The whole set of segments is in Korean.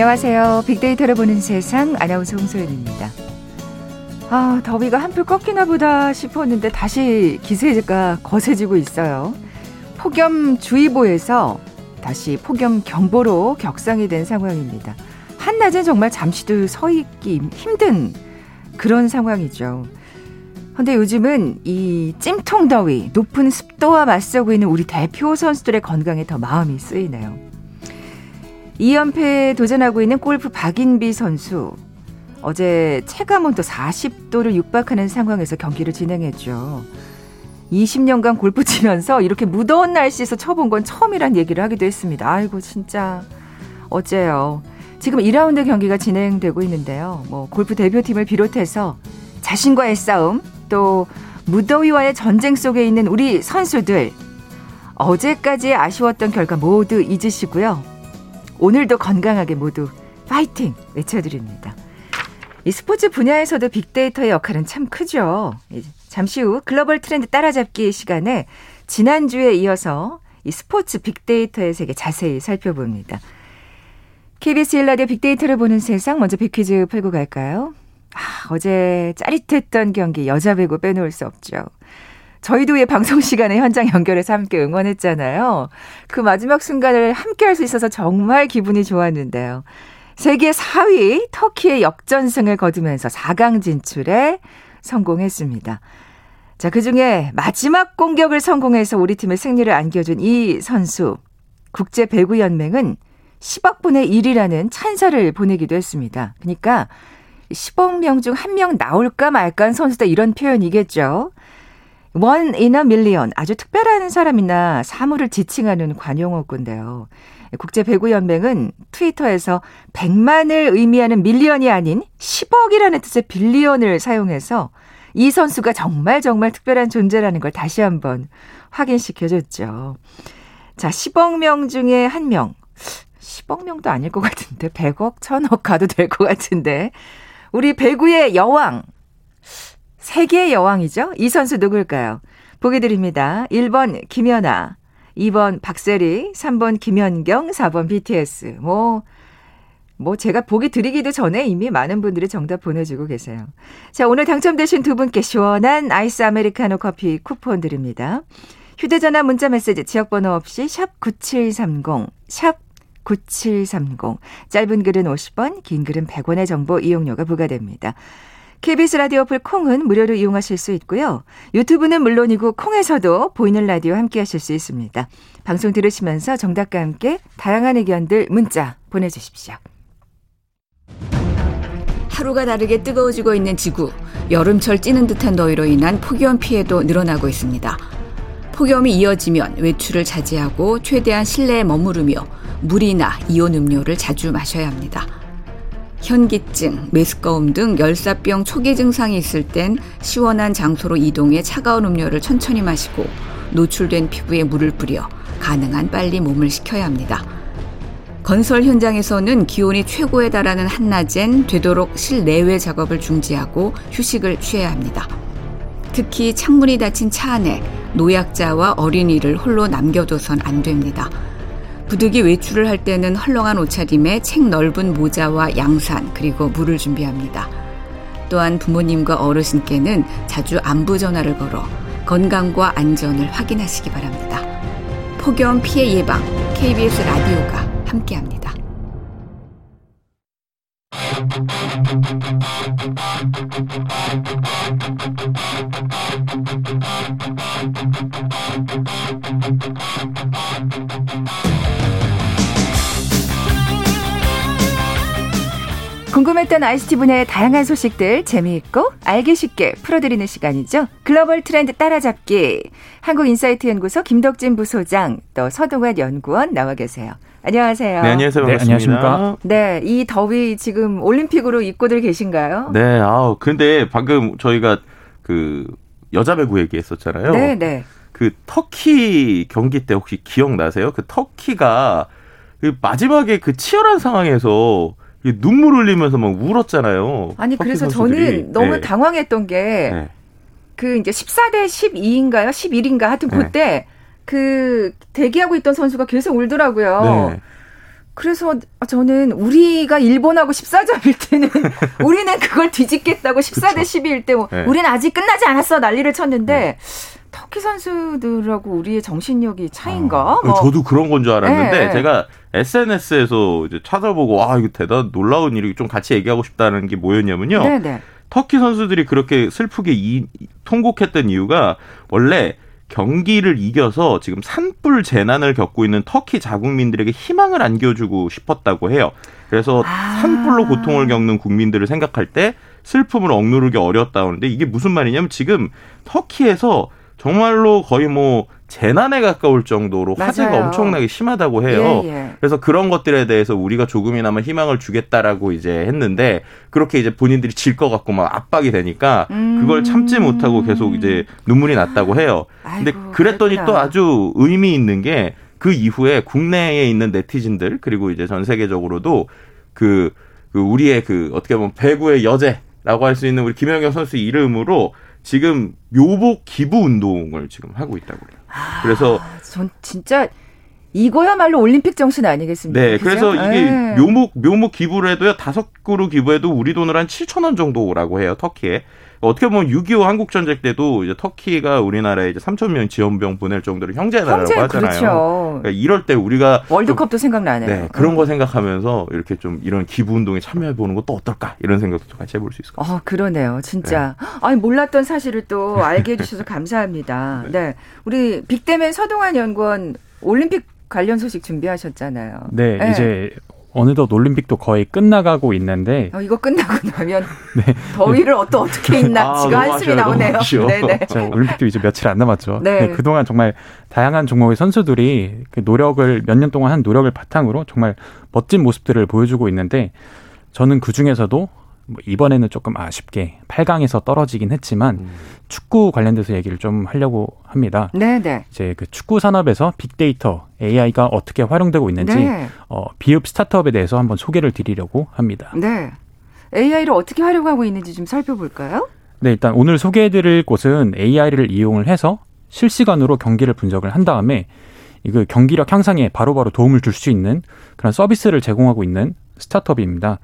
안녕하세요. 빅데이터를 보는 세상 아나운서 홍소연입니다. 아, 더위가 한풀 꺾이나 보다 싶었는데 다시 기세가 거세지고 있어요. 폭염주의보에서 다시 폭염경보로 격상이 된 상황입니다. 한낮은 정말 잠시도 서 있기 힘든 그런 상황이죠. 근데 요즘은 이 찜통 더위, 높은 습도와 맞서고 있는 우리 대표 선수들의 건강에 더 마음이 쓰이네요. 2연패에 도전하고 있는 골프 박인비 선수. 어제 체감온도 40도를 육박하는 상황에서 경기를 진행했죠. 20년간 골프 치면서 이렇게 무더운 날씨에서 쳐본 건 처음이란 얘기를 하기도 했습니다. 아이고, 진짜. 어째요. 지금 2라운드 경기가 진행되고 있는데요. 뭐, 골프 대표팀을 비롯해서 자신과의 싸움, 또 무더위와의 전쟁 속에 있는 우리 선수들. 어제까지 아쉬웠던 결과 모두 잊으시고요. 오늘도 건강하게 모두 파이팅 외쳐드립니다. 이 스포츠 분야에서도 빅데이터의 역할은 참 크죠. 잠시 후 글로벌 트렌드 따라잡기 시간에 지난주에 이어서 이 스포츠 빅데이터의 세계 자세히 살펴봅니다. KBS 일라디오 빅데이터를 보는 세상 먼저 빅퀴즈 풀고 갈까요? 아, 어제 짜릿했던 경기 여자 배구 빼놓을 수 없죠. 저희도 이 방송 시간에 현장 연결해서 함께 응원했잖아요. 그 마지막 순간을 함께 할 수 있어서 정말 기분이 좋았는데요. 세계 4위 터키의 역전승을 거두면서 4강 진출에 성공했습니다. 자, 그 중에 마지막 공격을 성공해서 우리 팀의 승리를 안겨준 이 선수. 국제 배구연맹은 10억 분의 1이라는 찬사를 보내기도 했습니다. 그러니까 10억 명 중 한 명 나올까 말까 한 선수다 이런 표현이겠죠. one in a million 아주 특별한 사람이나 사물을 지칭하는 관용어군데요. 국제 배구 연맹은 트위터에서 100만을 의미하는 million이 아닌 10억이라는 뜻의 billion을 사용해서 이 선수가 정말 정말 특별한 존재라는 걸 다시 한번 확인시켜줬죠. 자, 10억 명 중에 한 명. 10억 명도 아닐 것 같은데 100억, 1000억 가도 될 것 같은데 우리 배구의 여왕. 세계의 여왕이죠? 이 선수 누굴까요? 보기 드립니다. 1번 김연아, 2번 박세리, 3번 김연경, 4번 BTS. 뭐, 뭐 제가 보기 드리기도 전에 이미 많은 분들이 정답 보내주고 계세요. 자, 오늘 당첨되신 두 분께 시원한 아이스 아메리카노 커피 쿠폰 드립니다. 휴대전화 문자 메시지 지역번호 없이 샵 9730, 샵 9730. 짧은 글은 50원, 긴 글은 100원의 정보 이용료가 부과됩니다. KBS 라디오 풀 콩은 무료로 이용하실 수 있고요. 유튜브는 물론이고 콩에서도 보이는 라디오 함께 하실 수 있습니다. 방송 들으시면서 정답과 함께 다양한 의견들 문자 보내주십시오. 하루가 다르게 뜨거워지고 있는 지구. 여름철 찌는 듯한 더위로 인한 폭염 피해도 늘어나고 있습니다. 폭염이 이어지면 외출을 자제하고 최대한 실내에 머무르며 물이나 이온 음료를 자주 마셔야 합니다. 현기증, 메스꺼움 등 열사병 초기 증상이 있을 땐 시원한 장소로 이동해 차가운 음료를 천천히 마시고 노출된 피부에 물을 뿌려 가능한 빨리 몸을 식혀야 합니다. 건설 현장에서는 기온이 최고에 달하는 한낮엔 되도록 실내외 작업을 중지하고 휴식을 취해야 합니다. 특히 창문이 닫힌 차 안에 노약자와 어린이를 홀로 남겨둬선 안 됩니다. 부득이 외출을 할 때는 헐렁한 옷차림에 책 넓은 모자와 양산 그리고 물을 준비합니다. 또한 부모님과 어르신께는 자주 안부 전화를 걸어 건강과 안전을 확인하시기 바랍니다. 폭염 피해 예방 KBS 라디오가 함께합니다. 궁금했던 ICT 분야의 다양한 소식들 재미있고 알기 쉽게 풀어드리는 시간이죠. 글로벌 트렌드 따라잡기. 한국인사이트 연구소 김덕진 부소장 또 서동환 연구원 나와 계세요. 안녕하세요. 네, 안녕하세요. 네, 안녕하십니까? 네, 이 더위 지금 올림픽으로 입고들 계신가요? 네, 아우, 근데 방금 저희가 그 여자 배구 얘기했었잖아요. 네, 네. 그 터키 경기 때 혹시 기억나세요? 그 터키가 그 마지막에 그 치열한 상황에서 눈물 흘리면서 막 울었잖아요. 아니 그래서 선수들이. 저는 너무 네. 당황했던 게. 네. 그 이제 14대 12인가요? 11인가 하여튼 네. 그때 그 대기하고 있던 선수가 계속 울더라고요. 네. 그래서 저는 우리가 일본하고 14점일 때는 우리는 그걸 뒤집겠다고 14대 12일 때 뭐, 네. 우리는 아직 끝나지 않았어 난리를 쳤는데 네. 터키 선수들하고 우리의 정신력이 차인가? 아, 뭐. 저도 그런 건 줄 알았는데 네. 제가 SNS에서 이제 찾아보고 와 이거 대단 놀라운 일이 좀 같이 얘기하고 싶다는 게 뭐였냐면요. 네네. 네. 터키 선수들이 그렇게 슬프게 이, 통곡했던 이유가 원래 경기를 이겨서 지금 산불 재난을 겪고 있는 터키 자국민들에게 희망을 안겨주고 싶었다고 해요. 그래서 아. 산불로 고통을 겪는 국민들을 생각할 때 슬픔을 억누르기 어렵다 하는데 이게 무슨 말이냐면 지금 터키에서 정말로 거의 뭐 재난에 가까울 정도로 맞아요. 화재가 엄청나게 심하다고 해요. 예, 예. 그래서 그런 것들에 대해서 우리가 조금이나마 희망을 주겠다라고 이제 했는데 그렇게 이제 본인들이 질 것 같고 막 압박이 되니까 음. 그걸 참지 못하고 계속 이제 눈물이 났다고 해요. 근데 아이고, 그랬더니 그랬구나. 또 아주 의미 있는 게 그 이후에 국내에 있는 네티즌들 그리고 이제 전 세계적으로도 그, 그 우리의 그 어떻게 보면 배구의 여제라고 할 수 있는 우리 김연경 선수 이름으로 지금 묘복 기부 운동을 지금 하고 있다고 그래요. 아, 그래서 전 진짜 이거야말로 올림픽 정신 아니겠습니까? 네, 그죠? 그래서 이게 네. 묘목 묘목 기부를 해도요 다섯 그루 기부해도 우리 돈으로 한 7천 원 정도라고 해요 터키에. 어떻게 보면 6.25 한국 전쟁 때도 이제 터키가 우리나라에 이제 3천 명 지원병 보낼 정도로 형제 나라라고 형제, 하잖아요. 그렇죠. 그러니까 이럴 때 우리가 월드컵도 생각나네요. 네, 그런 거 생각하면서 이렇게 좀 이런 기부 운동에 참여해 보는 것도 어떨까 이런 생각도 같이 해볼 수 있을 것 같아요. 아, 그러네요, 진짜. 네. 아니 몰랐던 사실을 또 알게 해주셔서 감사합니다. 네. 네, 우리 빅데맨 서동환 연구원 올림픽 관련 소식 준비하셨잖아요. 네, 네. 이제 어느덧 올림픽도 거의 끝나가고 있는데 어, 이거 끝나고 나면 네. 더위를 또 어떻게 있나 아, 지가 한숨이 나오네요. 네네. 올림픽도 이제 며칠 안 남았죠. 네. 네, 그동안 정말 다양한 종목의 선수들이 그 노력을 몇 년 동안 한 노력을 바탕으로 정말 멋진 모습들을 보여주고 있는데 저는 그 중에서도 뭐 이번에는 조금 아쉽게 8강에서 떨어지긴 했지만 음. 축구 관련돼서 얘기를 좀 하려고 합니다. 네, 네. 이제 그 축구 산업에서 빅데이터 AI가 어떻게 활용되고 있는지 네. 어, 비읍 스타트업에 대해서 한번 소개를 드리려고 합니다. 네. AI를 어떻게 활용하고 있는지 좀 살펴볼까요? 네, 일단 오늘 소개해드릴 곳은 AI를 이용을 해서 실시간으로 경기를 분석을 한 다음에 이거 경기력 향상에 바로바로 도움을 줄 수 있는 그런 서비스를 제공하고 있는 스타트업입니다.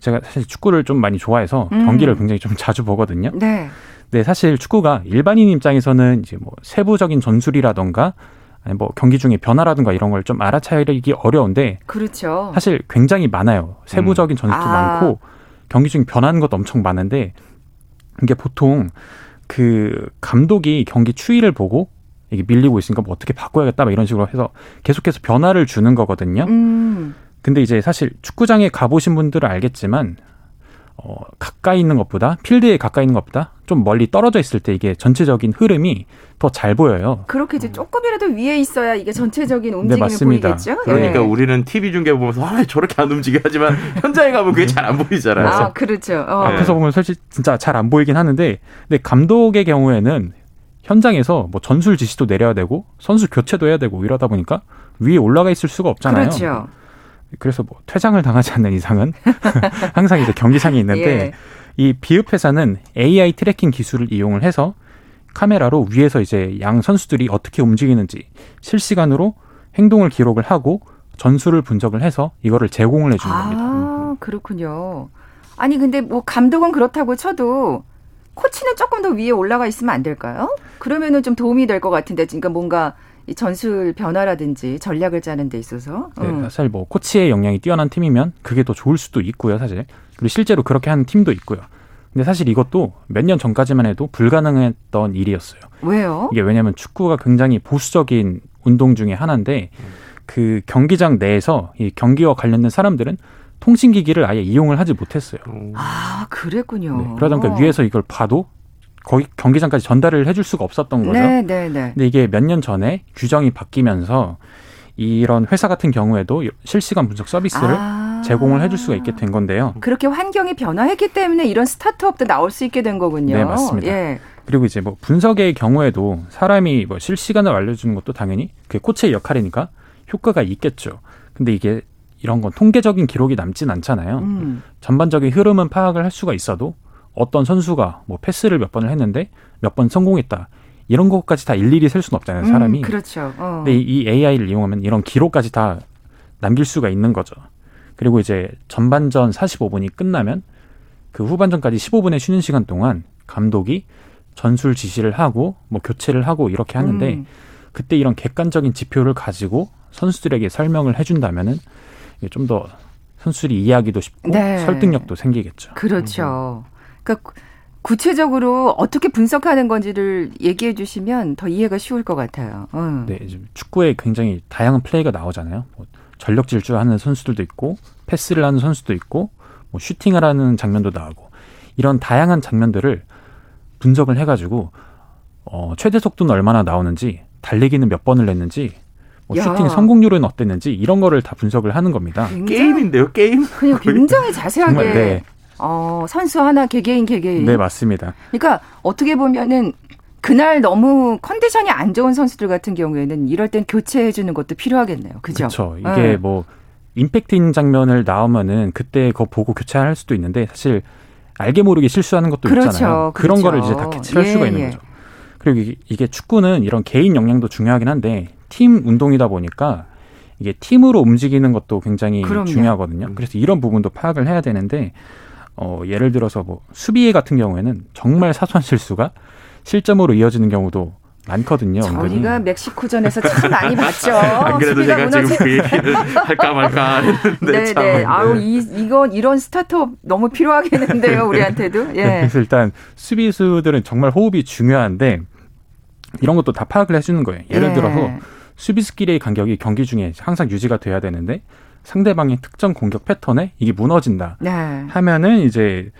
제가 사실 축구를 좀 많이 좋아해서 음. 경기를 굉장히 좀 자주 보거든요. 네. 네, 사실 축구가 일반인 입장에서는 이제 뭐 세부적인 전술이라던가 아니 뭐 경기 중에 변화라든가 이런 걸 좀 알아차리기 어려운데 그렇죠. 사실 굉장히 많아요. 세부적인 음. 전술도 아. 많고 경기 중에 변하는 것도 엄청 많은데 이게 보통 그 감독이 경기 추이를 보고 이게 밀리고 있으니까 뭐 어떻게 바꿔야겠다 막 이런 식으로 해서 계속해서 변화를 주는 거거든요. 음. 근데 이제 사실 축구장에 가보신 분들은 알겠지만 어, 가까이 있는 것보다 필드에 가까이 있는 것보다 좀 멀리 떨어져 있을 때 이게 전체적인 흐름이 더 잘 보여요. 그렇게 이제 조금이라도 위에 있어야 이게 전체적인 네, 움직임이 네, 보이겠죠. 그러니까 네. 우리는 TV 중계 보면서 아, 저렇게 안 움직여 하지만 현장에 가면 그게 잘 안 보이잖아요. 아, 그렇죠. 어. 앞에서 보면 솔직히 진짜 잘 안 보이긴 하는데 근데 감독의 경우에는 현장에서 뭐 전술 지시도 내려야 되고 선수 교체도 해야 되고 이러다 보니까 위에 올라가 있을 수가 없잖아요. 그렇죠. 그래서 뭐 퇴장을 당하지 않는 이상은 항상 이제 경기장에 있는데 예. 이 비읍 회사는 AI tracking 기술을 이용을 해서 카메라로 위에서 이제 양 선수들이 어떻게 움직이는지 실시간으로 행동을 기록을 하고 전술을 분석을 해서 이거를 제공을 해주는 아, 겁니다. 아, 그렇군요. 아니 근데 뭐 감독은 그렇다고 쳐도 코치는 조금 더 위에 올라가 있으면 안 될까요? 그러면은 좀 도움이 될 것 같은데, 그러니까 뭔가 이 전술 변화라든지 전략을 짜는 데 있어서. 네, 음. 사실 뭐 코치의 역량이 뛰어난 팀이면 그게 더 좋을 수도 있고요, 사실. 그리고 실제로 그렇게 하는 팀도 있고요. 근데 사실 이것도 몇 년 전까지만 해도 불가능했던 일이었어요. 왜요? 이게 왜냐하면 축구가 굉장히 보수적인 운동 중에 하나인데 그 경기장 내에서 이 경기와 관련된 사람들은 통신기기를 아예 이용을 하지 못했어요. 아, 그랬군요. 네, 그러다 보니까 위에서 이걸 봐도 거기 경기장까지 전달을 해줄 수가 없었던 거죠. 네, 네, 네. 근데 이게 몇 년 전에 규정이 바뀌면서 이런 회사 같은 경우에도 실시간 분석 서비스를 아. 제공을 해줄 수가 있게 된 건데요. 그렇게 환경이 변화했기 때문에 이런 스타트업도 나올 수 있게 된 거군요. 네, 맞습니다. 예. 그리고 이제 뭐 분석의 경우에도 사람이 뭐 실시간을 알려주는 것도 당연히 그 코치의 역할이니까 효과가 있겠죠. 근데 이게 이런 건 통계적인 기록이 남진 않잖아요. 음. 전반적인 흐름은 파악을 할 수가 있어도 어떤 선수가 뭐 패스를 몇 번을 했는데 몇 번 성공했다. 이런 것까지 다 일일이 셀 수는 없잖아요, 사람이. 음, 그렇죠. 어. 근데 이 AI를 이용하면 이런 기록까지 다 남길 수가 있는 거죠. 그리고 이제 전반전 45분이 끝나면 그 후반전까지 15분의 쉬는 시간 동안 감독이 전술 지시를 하고 뭐 교체를 하고 이렇게 하는데 음. 그때 이런 객관적인 지표를 가지고 선수들에게 설명을 해준다면은 좀더 선수들이 이해하기도 쉽고 네. 설득력도 생기겠죠. 그렇죠. 그러니까 구체적으로 어떻게 분석하는 건지를 얘기해 주시면 더 이해가 쉬울 것 같아요. 음. 네, 축구에 굉장히 다양한 플레이가 나오잖아요. 뭐 전력 질주하는 선수들도 있고 패스를 하는 선수도 있고 뭐 슈팅을 하는 장면도 나오고 이런 다양한 장면들을 분석을 해가지고 어, 최대 속도는 얼마나 나오는지 달리기는 몇 번을 냈는지 뭐 슈팅 성공률은 어땠는지 이런 거를 다 분석을 하는 겁니다. 게임인데요, 게임? 그냥 굉장히 자세하게 정말, 네. 어, 선수 하나 개개인 개개인. 네, 맞습니다. 그러니까 어떻게 보면은 그날 너무 컨디션이 안 좋은 선수들 같은 경우에는 이럴 땐 교체해 주는 것도 필요하겠네요. 그죠? 그렇죠. 이게 네. 뭐 임팩트 있는 장면을 나오면은 그때 그거 보고 교체할 수도 있는데 사실 알게 모르게 실수하는 것도 그렇죠. 있잖아요. 그런 그렇죠. 거를 이제 다 캐치할 예, 수가 있는 예. 거죠. 그리고 이게 축구는 이런 개인 역량도 중요하긴 한데 팀 운동이다 보니까 이게 팀으로 움직이는 것도 굉장히 그럼요. 중요하거든요. 그래서 이런 부분도 파악을 해야 되는데 어 예를 들어서 뭐 수비에 같은 경우에는 정말 사소한 실수가 실점으로 이어지는 경우도 많거든요. 저희가 은근히. 멕시코전에서 참 많이 봤죠. 안 그래도 제가 무너지... 지금 그 얘기를 할까 말까 했는데 네, 네. 아우 이 이거 이런 스타트업 너무 필요하겠는데요, 우리한테도. 예. 네, 그래서 일단 수비수들은 정말 호흡이 중요한데 이런 것도 다 파악을 해주는 거예요. 예를 예. 들어서 수비수끼리의 간격이 경기 중에 항상 유지가 돼야 되는데 상대방의 특정 공격 패턴에 이게 무너진다 네. 하면은 이제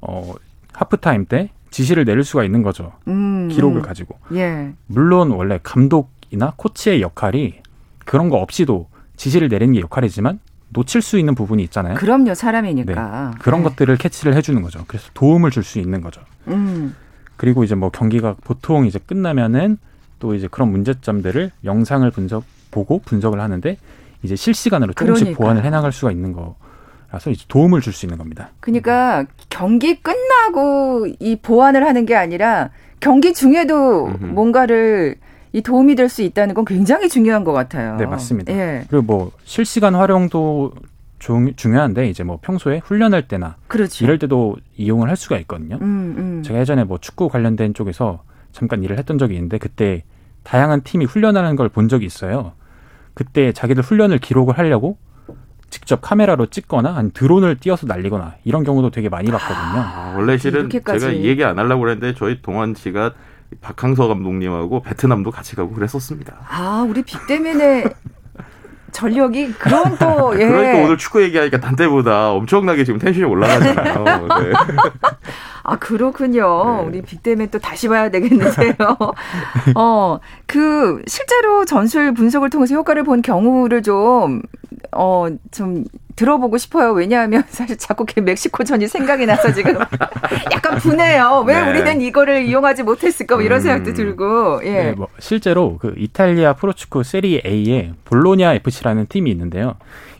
어 하프타임 때 지시를 내릴 수가 있는 거죠. 음, 기록을 가지고. 예. 물론 원래 감독이나 코치의 역할이 그런 거 없이도 지시를 내리는 게 역할이지만 놓칠 수 있는 부분이 있잖아요. 그럼요, 사람이니까. 네. 그런 네. 것들을 캐치를 해주는 거죠. 그래서 도움을 줄 수 있는 거죠. 음. 그리고 이제 뭐 경기가 보통 이제 끝나면은 또 이제 그런 문제점들을 영상을 분석 보고 분석을 하는데 이제 실시간으로 조금씩 그러니까. 보완을 해나갈 수가 있는 거. 라서 이제 도움을 줄 수 있는 겁니다. 그러니까 경기 끝나고 이 보완을 하는 게 아니라 경기 중에도 음흠. 뭔가를 이 도움이 될 수 있다는 건 굉장히 중요한 것 같아요. 네, 맞습니다. 예. 그리고 뭐 실시간 활용도 중, 중요한데 이제 뭐 평소에 훈련할 때나 그렇죠. 이럴 때도 이용을 할 수가 있거든요. 음, 음. 제가 예전에 뭐 축구 관련된 쪽에서 잠깐 일을 했던 적이 있는데 그때 다양한 팀이 훈련하는 걸 본 적이 있어요. 그때 자기들 훈련을 기록을 하려고 직접 카메라로 찍거나 아니 드론을 띄어서 날리거나 이런 경우도 되게 많이 봤거든요. 아, 원래 실은 이렇게까지. 제가 이 얘기 안 하려고 그랬는데 저희 동환 씨가 박항서 감독님하고 베트남도 같이 가고 그랬었습니다. 아, 우리 빅대면의 전력이 그런 또 예. 그러니까 오늘 축구 얘기하니까 단때보다 엄청나게 지금 텐션이 올라가잖아요. 네. 아 그렇군요. 네. 우리 빅대면 또 다시 봐야 되겠는데요. 어, 그 실제로 전술 분석을 통해서 효과를 본 경우를 좀 어, 좀 들어보고 싶어요. 왜냐하면 사실 자꾸 그 멕시코전이 생각이 나서 지금 약간 분해요. 왜 네. 우리는 이거를 이용하지 못했을까? 뭐 이런 음. 생각도 들고. 예. 네, 뭐 실제로 그 이탈리아 프로축구 세리 A에 볼로냐 FC라는 팀이 있는데요.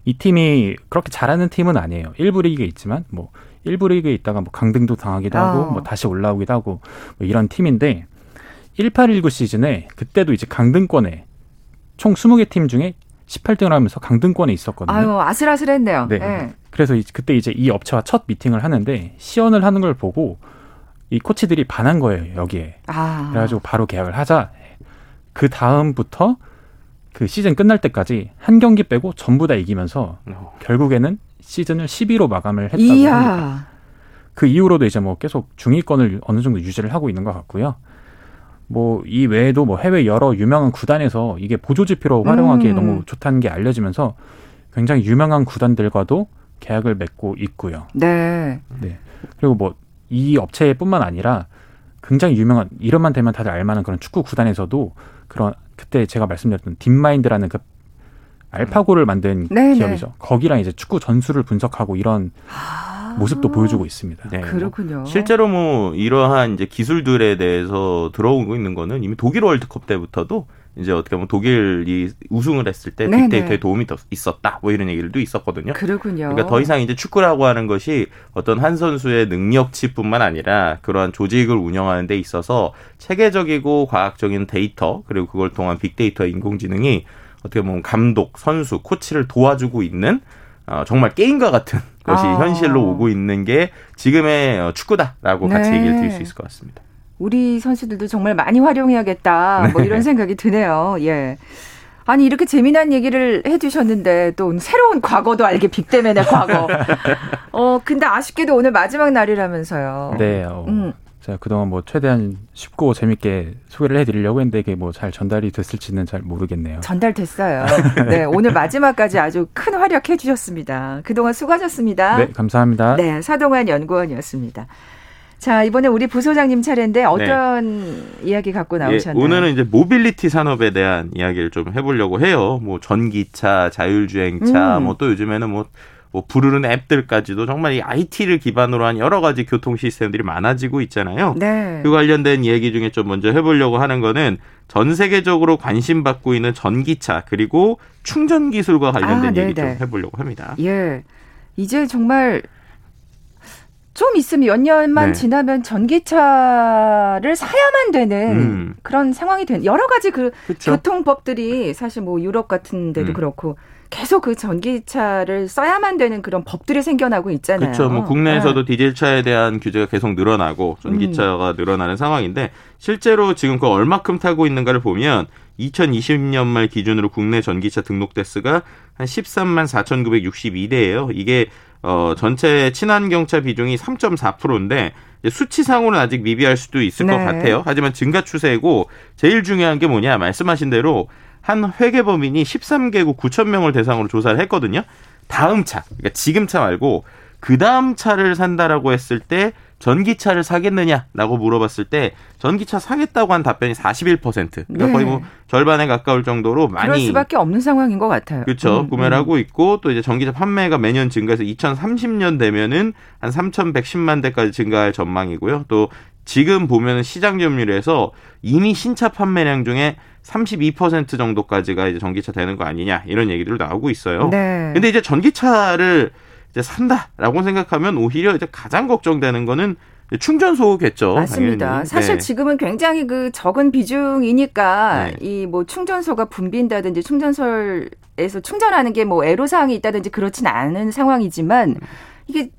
이 팀이 그렇게 잘하는 팀은 아니에요. 1부 리그에 있지만 뭐 1부 리그에 있다가 뭐 강등도 당하기도 하고 어. 뭐 다시 올라오기도 하고 뭐 이런 팀인데 1819 시즌에 그때도 이제 강등권에 총 20개 팀 중에 18등을 하면서 강등권에 있었거든요. 아유, 아슬아슬했네요. 네. 네. 그래서 그때 이제 이 업체와 첫 미팅을 하는데 시연을 하는 걸 보고 이 코치들이 반한 거예요, 여기에. 아. 그래가지고 바로 계약을 하자. 그 다음부터 그 시즌 끝날 때까지 한 경기 빼고 전부 다 이기면서 어. 결국에는 시즌을 10위로 마감을 했다고 이야. 합니다. 그 이후로도 이제 뭐 계속 중위권을 어느 정도 유지를 하고 있는 것 같고요. 뭐 이 외에도 뭐 해외 여러 유명한 구단에서 이게 보조 지표로 활용하기에 음. 너무 좋다는 게 알려지면서 굉장히 유명한 구단들과도 계약을 맺고 있고요. 네. 네. 그리고 뭐 이 업체뿐만 아니라 굉장히 유명한 이름만 대면 다들 알만한 그런 축구 구단에서도 그런 그때 제가 말씀드렸던 딥마인드라는 그 알파고를 만든 네네. 네. 기업이죠. 거기랑 이제 축구 전술을 분석하고 이런 아. 모습도 보여주고 있습니다. 네. 그렇군요. 뭐 실제로 뭐 이러한 이제 기술들에 대해서 들어오고 있는 거는 이미 독일 월드컵 때부터도 이제 어떻게 보면 독일이 우승을 했을 때 빅데이터에 도움이 더 있었다 뭐 이런 얘기들도 있었거든요. 그렇군요. 그러니까 더 이상 이제 축구라고 하는 것이 어떤 한 선수의 능력치뿐만 아니라 그러한 조직을 운영하는 데 있어서 체계적이고 과학적인 데이터 그리고 그걸 통한 빅데이터 인공지능이 어떻게 보면 감독, 선수, 코치를 도와주고 있는 어, 정말 게임과 같은 것이 아. 현실로 오고 있는 게 지금의 어, 축구다라고 같이 네. 얘기를 드릴 수 있을 것 같습니다. 우리 선수들도 정말 많이 활용해야겠다. 뭐 네. 뭐 이런 생각이 드네요. 예. 아니 이렇게 재미난 얘기를 해주셨는데 또 새로운 과거도 알게 빅데맨의 과거. 어 근데 아쉽게도 오늘 마지막 날이라면서요. 네. 어, 음. 제가 그동안 뭐 최대한 쉽고 재밌게 소개를 해드리려고 했는데 이게 뭐 잘 전달이 됐을지는 잘 모르겠네요. 전달됐어요. 네, 오늘 마지막까지 아주 큰 활약해 주셨습니다. 그동안 수고하셨습니다. 네, 감사합니다. 네, 사동환 연구원이었습니다. 자, 이번에 우리 부소장님 차례인데 어떤 네. 이야기 갖고 예, 나오셨나요? 예, 오늘은 이제 모빌리티 산업에 대한 이야기를 좀 해보려고 해요. 뭐 전기차, 자율주행차, 음. 뭐또 요즘에는 뭐 뭐 부르는 앱들까지도 정말 이 IT를 기반으로 한 여러 가지 교통 시스템들이 많아지고 있잖아요. 네. 그 관련된 얘기 중에 좀 먼저 해보려고 하는 거는 전 세계적으로 관심 받고 있는 전기차 그리고 충전 기술과 관련된 아, 얘기 좀 해보려고 합니다. 예, 이제 정말 좀 있으면 몇 년만 네. 지나면 전기차를 사야만 되는 음. 그런 상황이 된 여러 가지 그 그쵸? 교통법들이 사실 뭐 유럽 같은 데도 음. 그렇고 계속 그 전기차를 써야만 되는 그런 법들이 생겨나고 있잖아요. 그렇죠. 뭐 국내에서도 네. 디젤차에 대한 규제가 계속 늘어나고 전기차가 음. 늘어나는 상황인데 실제로 지금 그 얼마큼 타고 있는가를 보면 2020년 말 기준으로 국내 전기차 등록 대수가 한 13만 4,962대예요. 이게 어 전체 친환경차 비중이 3.4%인데 수치상으로는 아직 미비할 수도 있을 네. 것 같아요. 하지만 증가 추세고 제일 중요한 게 뭐냐 말씀하신 대로 한 회계범인이 13개국 9천 명을 대상으로 조사를 했거든요. 다음 차, 그러니까 지금 차 말고 그 다음 차를 산다라고 했을 때 전기차를 사겠느냐라고 물어봤을 때 전기차 사겠다고 한 답변이 41%. 그러니까 네. 거의 뭐 절반에 가까울 정도로 많이 그럴 수밖에 없는 상황인 것 같아요. 그렇죠. 음, 구매를 음. 하고 있고 또 이제 전기차 판매가 매년 증가해서 2030년 되면은 한 3,110만 대까지 증가할 전망이고요. 또 지금 보면은 시장 점유율에서 이미 신차 판매량 중에 32% 정도까지가 이제 전기차 되는 거 아니냐 이런 얘기들 나오고 있어요. 네. 근데 이제 전기차를 이제 산다라고 생각하면 오히려 이제 가장 걱정되는 거는 충전소겠죠. 맞습니다. 당연히. 사실 네. 지금은 굉장히 그 적은 비중이니까 네. 이뭐 충전소가 붐빈다든지 충전소에서 충전하는 게 뭐 애로사항이 있다든지 그렇진 않은 상황이지만 이게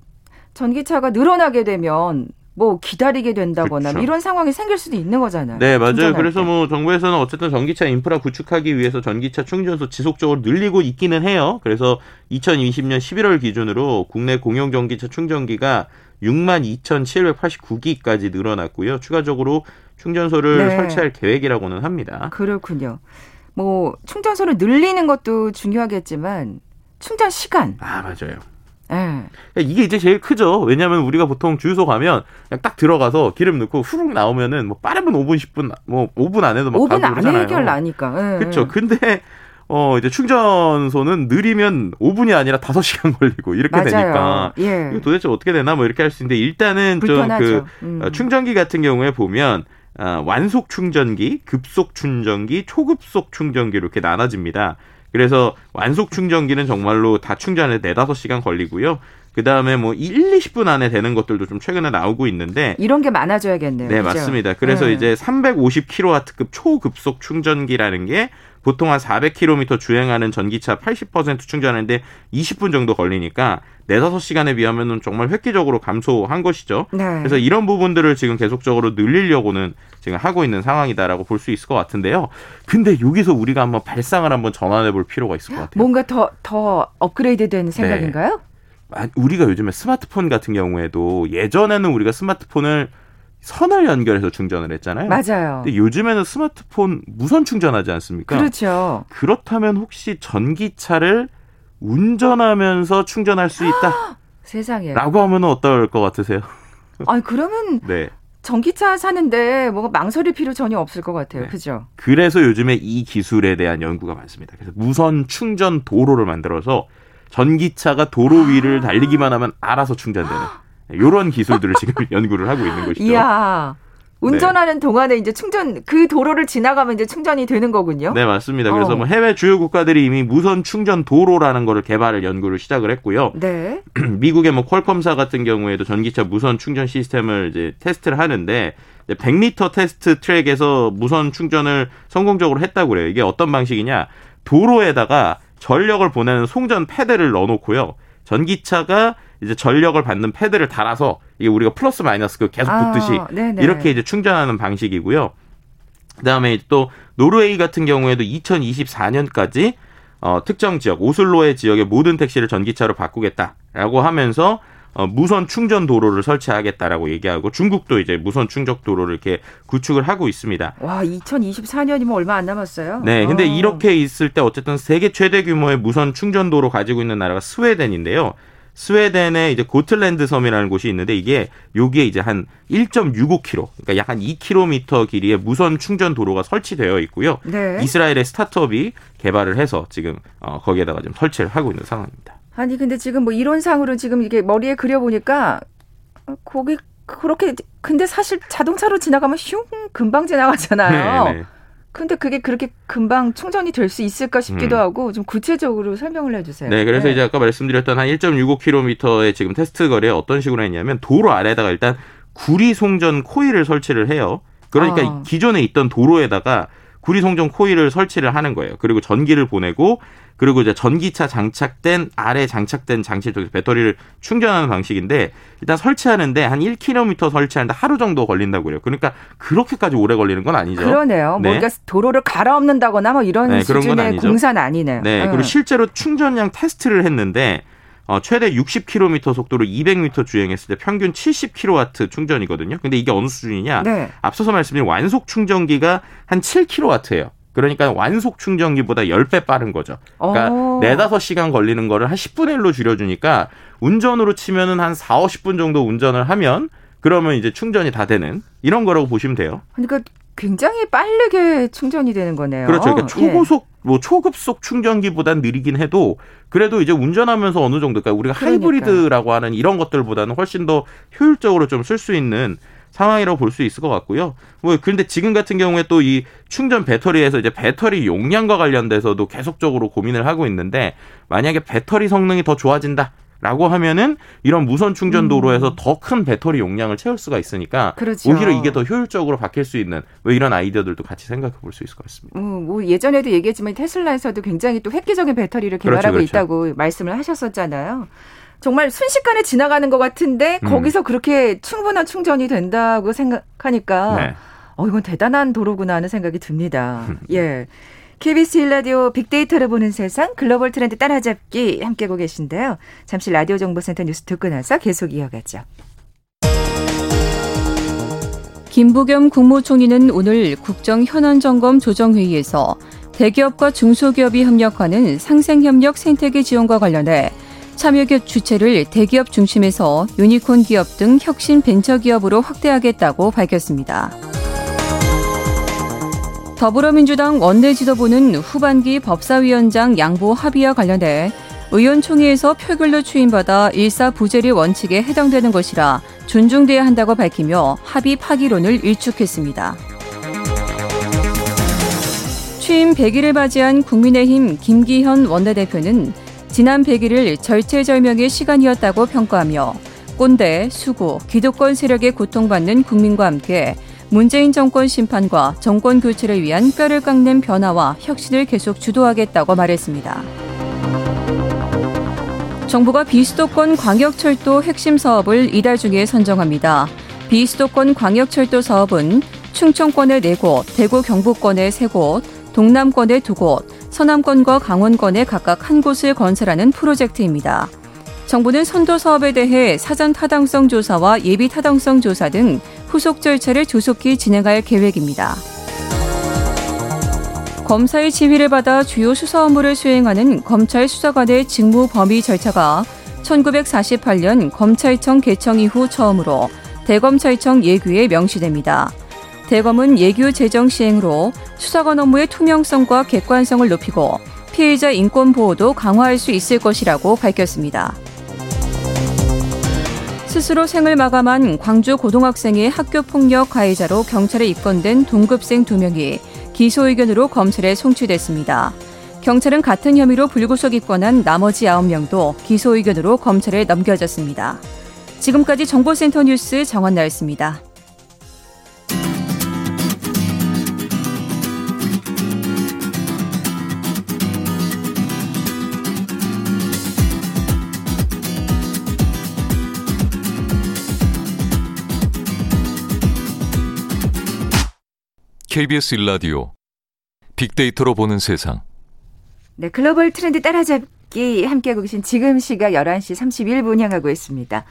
전기차가 늘어나게 되면 뭐 기다리게 된다거나 그렇죠. 이런 상황이 생길 수도 있는 거잖아요. 네, 맞아요. 그래서 때. 뭐 정부에서는 어쨌든 전기차 인프라 구축하기 위해서 전기차 충전소 지속적으로 늘리고 있기는 해요. 그래서 2020년 11월 기준으로 국내 공용 전기차 충전기가 6만 2,789기까지 늘어났고요. 추가적으로 충전소를 네. 설치할 계획이라고는 합니다. 그렇군요. 뭐 충전소를 늘리는 것도 중요하겠지만 충전 시간. 아, 맞아요. 네. 이게 이제 제일 크죠. 왜냐하면 우리가 보통 주유소 가면 그냥 딱 들어가서 기름 넣고 후룩 나오면은 뭐 빠르면 5분, 10분, 뭐 5분 안에도 막 5분 안에 해결 나니까. 네. 그렇죠. 근데 어 이제 충전소는 느리면 5분이 아니라 5시간 걸리고 이렇게 맞아요. 되니까 예. 이거 도대체 어떻게 되나 뭐 이렇게 할 수 있는데 일단은 좀그 음. 어, 충전기 같은 경우에 보면 어, 완속 충전기, 급속 충전기, 초급속 충전기 이렇게 나눠집니다. 그래서 완속 충전기는 정말로 다 충전에 4, 5시간 걸리고요. 그 다음에 뭐 1, 20분 안에 되는 것들도 좀 최근에 나오고 있는데 이런 게 많아져야겠네요. 네, 그렇죠? 맞습니다. 그래서 네. 이제 350kW급 초급속 충전기라는 게 보통 한 400km 주행하는 전기차 80% 충전하는데 20분 정도 걸리니까 4, 5시간에 비하면 정말 획기적으로 감소한 것이죠. 네. 그래서 이런 부분들을 지금 계속적으로 늘리려고는 지금 하고 있는 상황이다라고 볼 수 있을 것 같은데요. 근데 여기서 우리가 한번 발상을 한번 전환해 볼 필요가 있을 것 같아요. 뭔가 더, 더 업그레이드 된 생각인가요? 네. 우리가 요즘에 스마트폰 같은 경우에도 예전에는 우리가 스마트폰을 선을 연결해서 충전을 했잖아요. 맞아요. 근데 요즘에는 스마트폰 무선 충전하지 않습니까? 그렇죠. 그렇다면 혹시 전기차를 운전하면서 충전할 수 있다? 세상에. 라고 하면 어떨 것 같으세요? 아니, 그러면 네. 전기차 사는데 뭔가 망설일 필요 전혀 없을 것 같아요. 네. 그죠? 그래서 요즘에 이 기술에 대한 연구가 많습니다. 그래서 무선 충전 도로를 만들어서 전기차가 도로 위를 달리기만 하면 알아서 충전되는 이런 기술들을 지금 연구를 하고 있는 것이죠. 이야. 운전하는 네. 동안에 이제 충전 그 도로를 지나가면 이제 충전이 되는 거군요. 네 맞습니다. 그래서 어. 뭐 해외 주요 국가들이 이미 무선 충전 도로라는 거를 개발을 연구를 시작을 했고요. 네. 미국의 뭐 퀄컴사 같은 경우에도 전기차 무선 충전 시스템을 이제 테스트를 하는데 100m 테스트 트랙에서 무선 충전을 성공적으로 했다고 그래요. 이게 어떤 방식이냐? 도로에다가 전력을 보내는 송전 패드를 넣어놓고요. 전기차가 이제 전력을 받는 패드를 달아서 이게 우리가 플러스 마이너스 그 계속 붙듯이 아, 이렇게 이제 충전하는 방식이고요. 그다음에 또 노르웨이 같은 경우에도 2024년까지 어, 특정 지역 오슬로의 지역의 모든 택시를 전기차로 바꾸겠다라고 하면서 어, 무선 충전 도로를 설치하겠다라고 얘기하고 중국도 이제 무선 충전 도로를 이렇게 구축을 하고 있습니다. 와, 2024년이면 얼마 안 남았어요. 네, 근데 어. 이렇게 있을 때 어쨌든 세계 최대 규모의 무선 충전 도로 가지고 있는 나라가 스웨덴인데요. 스웨덴의 이제 고틀랜드 섬이라는 곳이 있는데 이게 여기에 이제 한 1.65km, 그러니까 약 한 2km 길이의 무선 충전 도로가 설치되어 있고요. 네. 이스라엘의 스타트업이 개발을 해서 지금 어, 거기에다가 좀 설치를 하고 있는 상황입니다. 아니 근데 지금 뭐 이론상으로 지금 이게 머리에 그려 보니까 거기 그렇게 근데 사실 자동차로 지나가면 슝 금방 지나가잖아요. 네네. 네. 근데 그게 그렇게 금방 충전이 될 수 있을까 싶기도 음. 하고 좀 구체적으로 설명을 해주세요. 네, 그래서 네. 이제 아까 말씀드렸던 한 1.65km의 지금 테스트 거리에 어떤 식으로 했냐면 도로 아래다가 일단 구리 송전 코일을 설치를 해요. 그러니까 어. 기존에 있던 도로에다가 구리 송전 코일을 설치를 하는 거예요. 그리고 전기를 보내고 그리고 이제 전기차 장착된 아래 장착된 장치를 통해서 배터리를 충전하는 방식인데 일단 설치하는데 한 1km 설치하는데 하루 정도 걸린다고 그래요. 그러니까 그렇게까지 오래 걸리는 건 아니죠. 그러네요. 네. 뭔가 도로를 갈아엎는다거나 뭐 이런 네, 수준의 공사는 아니네요. 네. 네. 그리고 실제로 충전량 테스트를 했는데 어, 최대 60km 속도로 200m 주행했을 때 평균 70kW 충전이거든요. 근데 이게 어느 수준이냐? 네. 앞서서 말씀드린 완속 충전기가 한 7kW예요. 그러니까 완속 충전기보다 10배 빠른 거죠. 그러니까 오. 4, 5시간 걸리는 거를 한 10분의 1로 줄여주니까 운전으로 치면은 한 4, 50분 정도 운전을 하면 그러면 이제 충전이 다 되는 이런 거라고 보시면 돼요. 그러니까 굉장히 빠르게 충전이 되는 거네요. 그렇죠. 그러니까 초고속 예. 뭐 초급속 충전기보단 느리긴 해도 그래도 이제 운전하면서 어느 정도 그러니까 우리가 그러니까. 하이브리드라고 하는 이런 것들보다는 훨씬 더 효율적으로 좀 쓸 수 있는 상황이라고 볼 수 있을 것 같고요. 뭐 그런데 지금 같은 경우에 또 이 충전 배터리에서 이제 배터리 용량과 관련돼서도 계속적으로 고민을 하고 있는데 만약에 배터리 성능이 더 좋아진다. 라고 하면은 이런 무선 충전 도로에서 음. 더큰 배터리 용량을 채울 수가 있으니까 그렇죠. 오히려 이게 더 효율적으로 바뀔 수 있는 뭐 이런 아이디어들도 같이 생각해 볼 수 있을 것 같습니다. 음, 뭐 예전에도 얘기했지만 테슬라에서도 굉장히 또 획기적인 배터리를 개발하고 그렇죠, 그렇죠. 있다고 말씀을 하셨었잖아요. 정말 순식간에 지나가는 것 같은데 음. 거기서 그렇게 충분한 충전이 된다고 생각하니까 네. 어 이건 대단한 도로구나 하는 생각이 듭니다. 예. KBS 일라디오 빅데이터를 보는 세상 글로벌 트렌드 따라잡기 함께하고 계신데요. 잠시 라디오 정보센터 뉴스 듣고 나서 계속 이어가죠. 김부겸 국무총리는 오늘 국정 현안 점검 조정 회의에서 대기업과 중소기업이 협력하는 상생협력 생태계 지원과 관련해 참여기업 주체를 대기업 중심에서 유니콘 기업 등 혁신 벤처기업으로 확대하겠다고 밝혔습니다. 더불어민주당 원내 지도부는 후반기 법사위원장 양보 합의와 관련해 의원총회에서 표결로 추임받아 일사부재리 원칙에 해당되는 것이라 존중돼야 한다고 밝히며 합의 파기론을 일축했습니다. 취임 100일을 맞이한 국민의힘 김기현 원내대표는 지난 100일을 절체절명의 시간이었다고 평가하며 꼰대, 수구, 기득권 세력에 고통받는 국민과 함께 문재인 정권 심판과 정권 교체를 위한 뼈를 깎는 변화와 혁신을 계속 주도하겠다고 말했습니다. 정부가 비수도권 광역철도 핵심 사업을 이달 중에 선정합니다. 비수도권 광역철도 사업은 충청권의 4곳, 대구 경북권의 3곳, 동남권의 2곳, 서남권과 강원권에 각각 한 곳을 건설하는 프로젝트입니다. 정부는 선도 사업에 대해 사전 타당성 조사와 예비 타당성 조사 등 후속 절차를 조속히 진행할 계획입니다. 검사의 지휘를 받아 주요 수사 업무를 수행하는 검찰 수사관의 직무 범위 절차가 1948년 검찰청 개청 이후 처음으로 대검찰청 예규에 명시됩니다. 대검은 예규 제정 시행으로 수사관 업무의 투명성과 객관성을 높이고 피해자 인권 보호도 강화할 수 있을 것이라고 밝혔습니다. 스스로 생을 마감한 광주 고등학생의 학교 폭력 가해자로 경찰에 입건된 동급생 2명이 기소 의견으로 검찰에 송치됐습니다. 경찰은 같은 혐의로 불구속 입건한 나머지 9명도 기소 의견으로 검찰에 넘겨졌습니다. 지금까지 정보센터 뉴스 정원나였습니다. KBS 일라디오 빅데이터로 보는 세상. 네, 글로벌 트렌드 따라잡기 함께하고 계신 지금 시각 11시 31분 향하고 있습니다.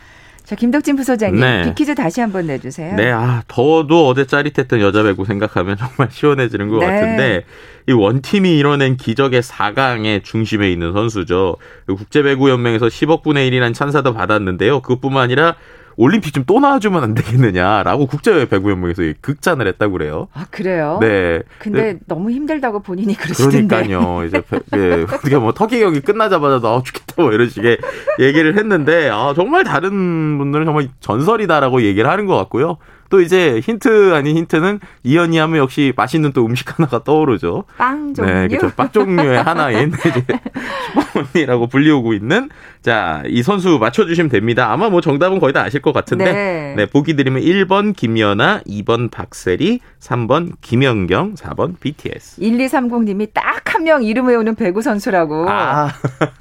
자, 김덕진 부소장님, 네. 빅퀴즈 다시 한번 내주세요. 네, 아, 더워도 어제 짜릿했던 여자 배구 생각하면 정말 시원해지는 것 네. 같은데, 이 원팀이 이뤄낸 기적의 4강의 중심에 있는 선수죠. 국제배구연맹에서 10억 분의 1이라는 찬사도 받았는데요. 그것뿐만 아니라 올림픽 좀 또 나와주면 안 되겠느냐라고 국제 배구연맹에서 극찬을 했다고 그래요. 아 그래요? 네. 근데 네. 너무 힘들다고 본인이 그러시던데. 그러니까요. 이제 예, 우리가 뭐 터키 경기 끝나자마자 나 죽겠다 뭐 이런 식의 얘기를 했는데 아 정말 다른 분들은 정말 전설이다라고 얘기를 하는 것 같고요. 또 이제 힌트 아닌 힌트는 이연이 하면 역시 맛있는 또 음식 하나가 떠오르죠. 빵 종류. 네, 그렇죠. 빵 종류의 하나인 이제 슈퍼머니라고 불리우고 있는 자, 이 선수 맞춰 주시면 됩니다. 아마 뭐 정답은 거의 다 아실 것 같은데. 네. 네 보기 드리면 1번 김연아, 2번 박세리, 3번 김연경, 4번 BTS. 1230 님이 딱 한 명 이름 외우는 배구 선수라고. 아.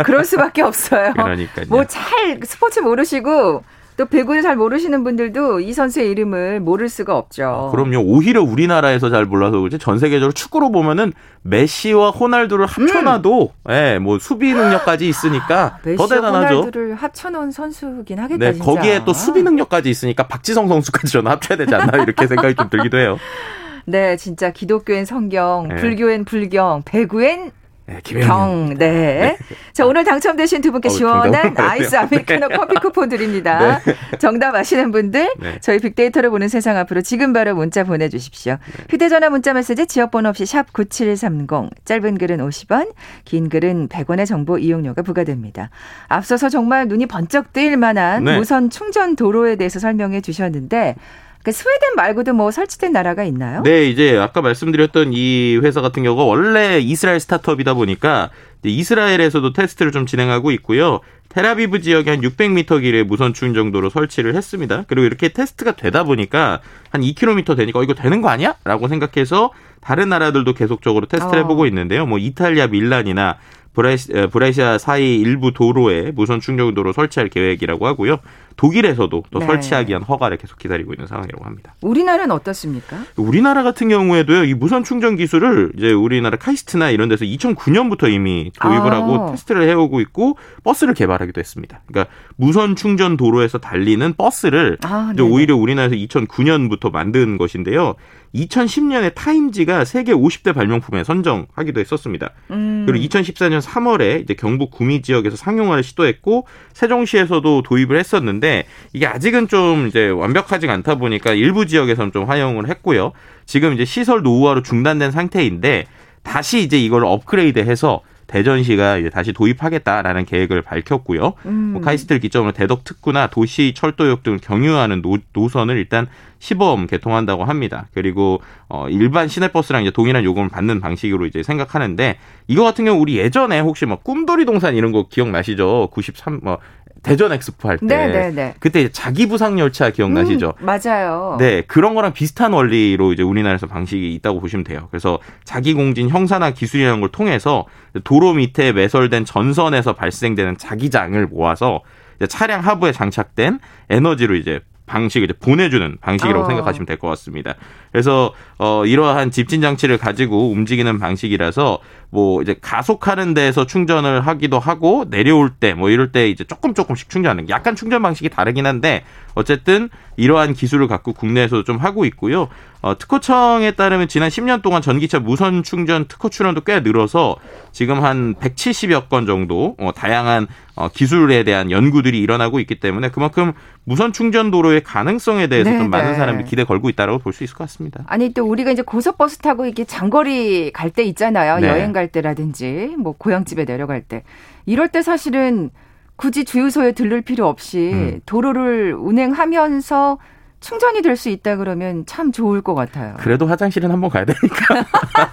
그럴 수밖에 없어요. 그러니까요. 뭐 잘 스포츠 모르시고 또 배구를 잘 모르시는 분들도 이 선수의 이름을 모를 수가 없죠. 아, 그럼요. 오히려 우리나라에서 잘 몰라서 그렇지 전 세계적으로 축구로 보면은 메시와 호날두를 합쳐놔도 음. 예, 뭐 수비 능력까지 있으니까 아, 더 대단하죠. 호날두를 합쳐놓은 선수긴 하겠다. 네, 진짜. 거기에 또 수비 능력까지 있으니까 박지성 선수까지 저는 합쳐야 되지 않나 이렇게 생각이 좀 들기도 해요. 네, 진짜 기독교엔 성경, 네. 불교엔 불경, 배구엔 네, 경, 네. 네. 자, 오늘 당첨되신 두 분께 어, 시원한 아이스 아메리카노 네. 커피 쿠폰 드립니다. 네. 정답 아시는 분들, 네. 저희 빅데이터를 보는 세상 앞으로 지금 바로 문자 보내주십시오. 네. 휴대전화 문자 메시지 지역번호 없이 샵 9730, 짧은 글은 50원, 긴 글은 100원의 정보 이용료가 부과됩니다. 앞서서 정말 눈이 번쩍 뜨일 만한 무선 충전 도로에 대해서 설명해 주셨는데, 그 스웨덴 말고도 뭐 설치된 나라가 있나요? 네, 이제 아까 말씀드렸던 이 회사 같은 경우가 원래 이스라엘 스타트업이다 보니까 이스라엘에서도 테스트를 좀 진행하고 있고요. 테라비브 지역에 한 600m 길의 무선 충 정도로 설치를 했습니다. 그리고 이렇게 테스트가 되다 보니까 한 2km 되니까 어, 이거 되는 거 아니야? 라고 생각해서 다른 나라들도 계속적으로 테스트를 어. 해보고 있는데요. 뭐 이탈리아 밀란이나 브레시아 사이 일부 도로에 무선 충전도로 설치할 계획이라고 하고요. 독일에서도 또 네. 설치하기 위한 허가를 계속 기다리고 있는 상황이라고 합니다. 우리나라는 어떻습니까? 우리나라 같은 경우에도요, 이 무선 충전 기술을 이제 우리나라 카이스트나 이런 데서 2009년부터 이미 도입을 아. 하고 테스트를 해오고 있고 버스를 개발하기도 했습니다. 그러니까 무선 충전 도로에서 달리는 버스를 아, 이제 오히려 우리나라에서 2009년부터 만든 것인데요. 2010년에 타임지가 세계 50대 발명품에 선정하기도 했었습니다. 음. 그리고 2014년 3월에 이제 경북 구미 지역에서 상용화를 시도했고 세종시에서도 도입을 했었는데 있는데 이게 아직은 좀 이제 완벽하지가 않다 보니까 일부 지역에서는 좀 활용을 했고요. 지금 이제 시설 노후화로 중단된 상태인데 다시 이제 이걸 업그레이드해서 대전시가 이제 다시 도입하겠다라는 계획을 밝혔고요. 음. 뭐 카이스트를 기점으로 대덕 특구나 도시 철도역 등을 경유하는 노, 노선을 일단 시범 개통한다고 합니다. 그리고 어 일반 시내버스랑 이제 동일한 요금을 받는 방식으로 이제 생각하는데 이거 같은 경우 우리 예전에 혹시 뭐 꿈돌이 동산 이런 거 기억나시죠? 93뭐 대전 엑스포 할 때. 네네네. 네. 그때 자기 부상 열차 기억나시죠? 음, 맞아요. 네, 그런 거랑 비슷한 원리로 이제 우리나라에서 방식이 있다고 보시면 돼요. 그래서 자기 공진 형사나 기술이라는 걸 통해서 도로 밑에 매설된 전선에서 발생되는 자기장을 모아서 차량 하부에 장착된 에너지로 이제 방식을 이제 보내주는 방식이라고 어. 생각하시면 될 것 같습니다. 그래서 어 이러한 집진 장치를 가지고 움직이는 방식이라서 뭐 이제 가속하는 데에서 충전을 하기도 하고 내려올 때 뭐 이럴 때 이제 조금 조금씩 충전하는 약간 충전 방식이 다르긴 한데 어쨌든 이러한 기술을 갖고 국내에서도 좀 하고 있고요. 어, 특허청에 따르면 지난 10년 동안 전기차 무선 충전 특허 출원도 꽤 늘어서 지금 한 170여 건 정도 어, 다양한 어, 기술에 대한 연구들이 일어나고 있기 때문에 그만큼 무선 충전 도로의 가능성에 대해서 네좀 많은 네. 사람들이 기대 걸고 있다라고 볼 수 있을 것 같습니다. 아니 또 우리가 이제 고속버스 타고 이렇게 장거리 갈 때 있잖아요. 네. 여행 갈 때라든지 뭐 고향집에 내려갈 때 이럴 때 사실은 굳이 주유소에 들를 필요 없이 음. 도로를 운행하면서 충전이 될 수 있다 그러면 참 좋을 것 같아요. 그래도 화장실은 한번 가야 되니까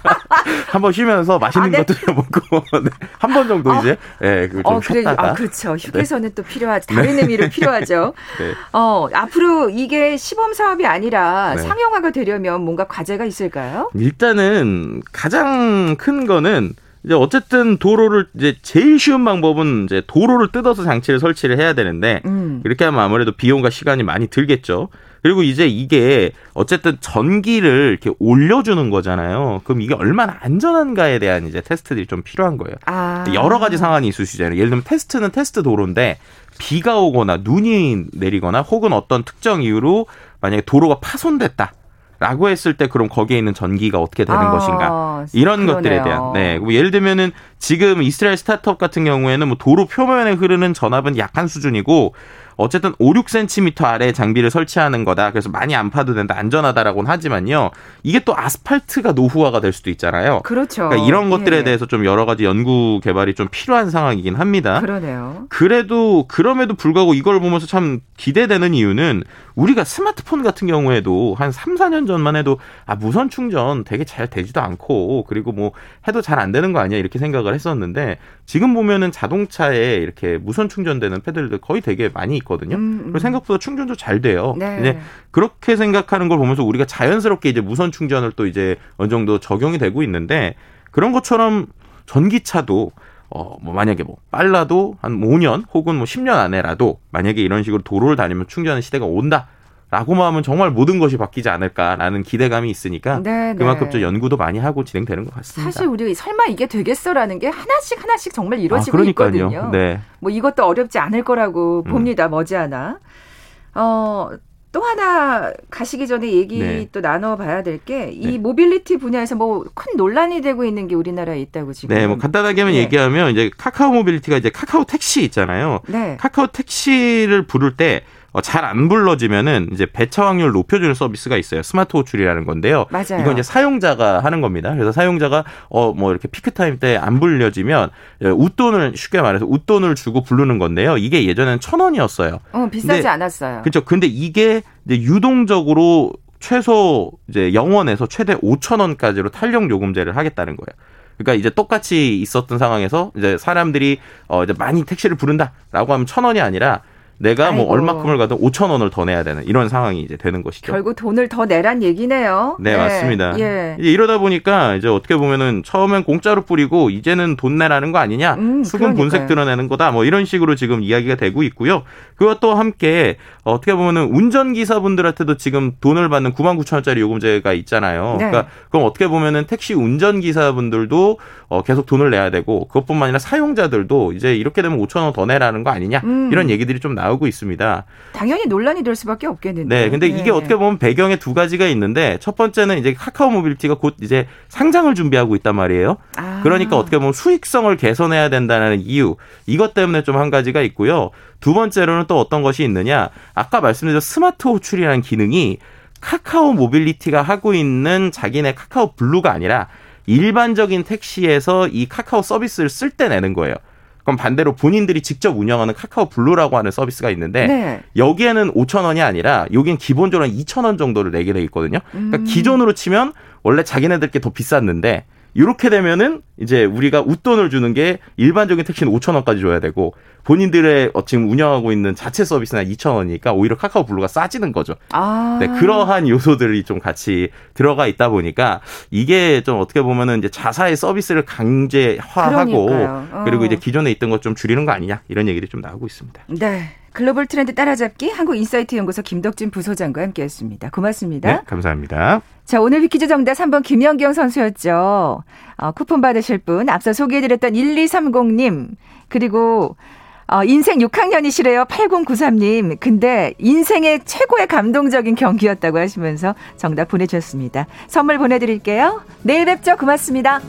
한번 쉬면서 맛있는 아, 네. 것도 좀 먹고 네. 한번 정도 어? 이제 예, 네, 어, 그래, 아, 그렇죠. 휴게소는 네. 또 필요하죠. 다른 네. 의미로 필요하죠. 네. 어, 앞으로 이게 시범 사업이 아니라 네. 상용화가 되려면 뭔가 과제가 있을까요? 일단은 가장 큰 거는 이제 어쨌든 도로를 이제 제일 쉬운 방법은 이제 도로를 뜯어서 장치를 설치를 해야 되는데 음. 이렇게 하면 아무래도 비용과 시간이 많이 들겠죠. 그리고 이제 이게 어쨌든 전기를 이렇게 올려주는 거잖아요. 그럼 이게 얼마나 안전한가에 대한 이제 테스트들이 좀 필요한 거예요. 아. 여러 가지 상황이 있을 수 있잖아요. 예를 들면 테스트는 테스트 도로인데 비가 오거나 눈이 내리거나 혹은 어떤 특정 이유로 만약에 도로가 파손됐다. 라고 했을 때 그럼 거기에 있는 전기가 어떻게 되는 아, 것인가 이런 그러네요. 것들에 대한 네뭐 예를 들면은 지금 이스라엘 스타트업 같은 경우에는 뭐 도로 표면에 흐르는 전압은 약한 수준이고 어쨌든 5, 6cm 아래 장비를 설치하는 거다. 그래서 많이 안 파도 된다. 안전하다라고는 하지만요. 이게 또 아스팔트가 노후화가 될 수도 있잖아요. 그렇죠. 그러니까 이런 것들에 예. 대해서 좀 여러 가지 연구 개발이 좀 필요한 상황이긴 합니다. 그러네요. 그래도 그럼에도 불구하고 이걸 보면서 참 기대되는 이유는 우리가 스마트폰 같은 경우에도 한 3, 4년 전만 해도 아 무선 충전 되게 잘 되지도 않고 그리고 뭐 해도 잘 안 되는 거 아니야 이렇게 생각을 했었는데 지금 보면은 자동차에 이렇게 무선 충전되는 패들들 거의 되게 많이 있 거든요. 음, 음. 그리고 생각보다 충전도 잘 돼요. 네. 이제 그렇게 생각하는 걸 보면서 우리가 자연스럽게 이제 무선 충전을 또 이제 어느 정도 적용이 되고 있는데 그런 것처럼 전기차도 어, 뭐, 만약에 뭐, 빨라도 한 5년 혹은 뭐 10년 안에라도 만약에 이런 식으로 도로를 다니면 충전의 시대가 온다. 라고만 하면 정말 모든 것이 바뀌지 않을까라는 기대감이 있으니까 네, 네. 그만큼 좀 연구도 많이 하고 진행되는 것 같습니다. 사실 우리 설마 이게 되겠어라는 게 하나씩 하나씩 정말 이루어지고 아, 있거든요. 네. 뭐 이것도 어렵지 않을 거라고 음. 봅니다. 머지않아. 어, 또 하나 가시기 전에 얘기 네. 또 나눠봐야 될 게 이 네. 모빌리티 분야에서 뭐 큰 논란이 되고 있는 게 우리나라에 있다고 지금. 네, 뭐 간단하게만 네. 얘기하면 이제 카카오 모빌리티가 이제 카카오 택시 있잖아요. 네. 카카오 택시를 부를 때 어, 잘 안 불러지면은 이제 배차 확률을 높여주는 서비스가 있어요. 스마트 호출이라는 건데요. 맞아요. 이건 이제 사용자가 하는 겁니다. 그래서 사용자가 어 뭐 이렇게 피크 타임 때 안 불려지면 예, 웃돈을 쉽게 말해서 웃돈을 주고 부르는 건데요. 이게 예전에는 천 원이었어요. 어 비싸지 근데, 않았어요. 그렇죠. 근데 이게 이제 유동적으로 최소 이제 영원에서 최대 5천 원까지로 탄력 요금제를 하겠다는 거예요. 그러니까 이제 똑같이 있었던 상황에서 이제 사람들이 어 이제 많이 택시를 부른다라고 하면 천 원이 아니라 내가 뭐 아이고. 뭐 얼마큼을 가도 5천 원을 더 내야 되는 이런 상황이 이제 되는 것이죠. 결국 돈을 더 내란 얘기네요. 네, 네. 맞습니다. 예. 이제 이러다 보니까 이제 어떻게 보면은 처음엔 공짜로 뿌리고 이제는 돈 내라는 거 아니냐, 음, 수분 본색 드러내는 거다, 뭐 이런 식으로 지금 이야기가 되고 있고요. 그것도 함께 어떻게 보면은 운전 기사분들한테도 지금 돈을 받는 9만 9천 원짜리 요금제가 있잖아요. 네. 그러니까 그럼 어떻게 보면은 택시 운전 기사분들도 어, 계속 돈을 내야 되고 그것뿐만 아니라 사용자들도 이제 이렇게 되면 5천 원 더 내라는 거 아니냐 음. 이런 얘기들이 좀 나 오고 있습니다. 당연히 논란이 될 수밖에 없겠는데. 네, 근데 네. 이게 어떻게 보면 배경에 두 가지가 있는데 첫 번째는 이제 카카오 모빌리티가 곧 이제 상장을 준비하고 있단 말이에요. 아. 그러니까 어떻게 보면 수익성을 개선해야 된다는 이유 이것 때문에 좀 한 가지가 있고요. 두 번째로는 또 어떤 것이 있느냐? 아까 말씀드린 스마트 호출이라는 기능이 카카오 모빌리티가 하고 있는 자기네 카카오 블루가 아니라 일반적인 택시에서 이 카카오 서비스를 쓸 때 내는 거예요. 그럼 반대로 본인들이 직접 운영하는 카카오 블루라고 하는 서비스가 있는데 네. 여기에는 5천 원이 아니라 여기는 기본적으로 2천 원 정도를 내게 돼 있거든요. 그러니까 음. 기존으로 치면 원래 자기네들 게 더 비쌌는데 이렇게 되면은 이제 우리가 웃돈을 주는 게 일반적인 택시는 5천 원까지 줘야 되고 본인들의 어, 지금 운영하고 있는 자체 서비스는 2천 원이니까 오히려 카카오 블루가 싸지는 거죠. 아. 네, 그러한 요소들이 좀 같이 들어가 있다 보니까 이게 좀 어떻게 보면은 이제 자사의 서비스를 강제화하고 어. 그리고 이제 기존에 있던 것 좀 줄이는 거 아니냐 이런 얘기들이 좀 나오고 있습니다. 네. 글로벌 트렌드 따라잡기 한국 인사이트 연구소 김덕진 부소장과 함께했습니다. 고맙습니다. 네, 감사합니다. 자, 오늘의 퀴즈 정답 3번 김연경 선수였죠. 어, 쿠폰 받으실 분 앞서 소개해드렸던 1230님 그리고 어, 인생 6학년이시래요. 8093님. 근데 인생의 최고의 감동적인 경기였다고 하시면서 정답 보내주셨습니다. 선물 보내드릴게요. 내일 뵙죠. 고맙습니다.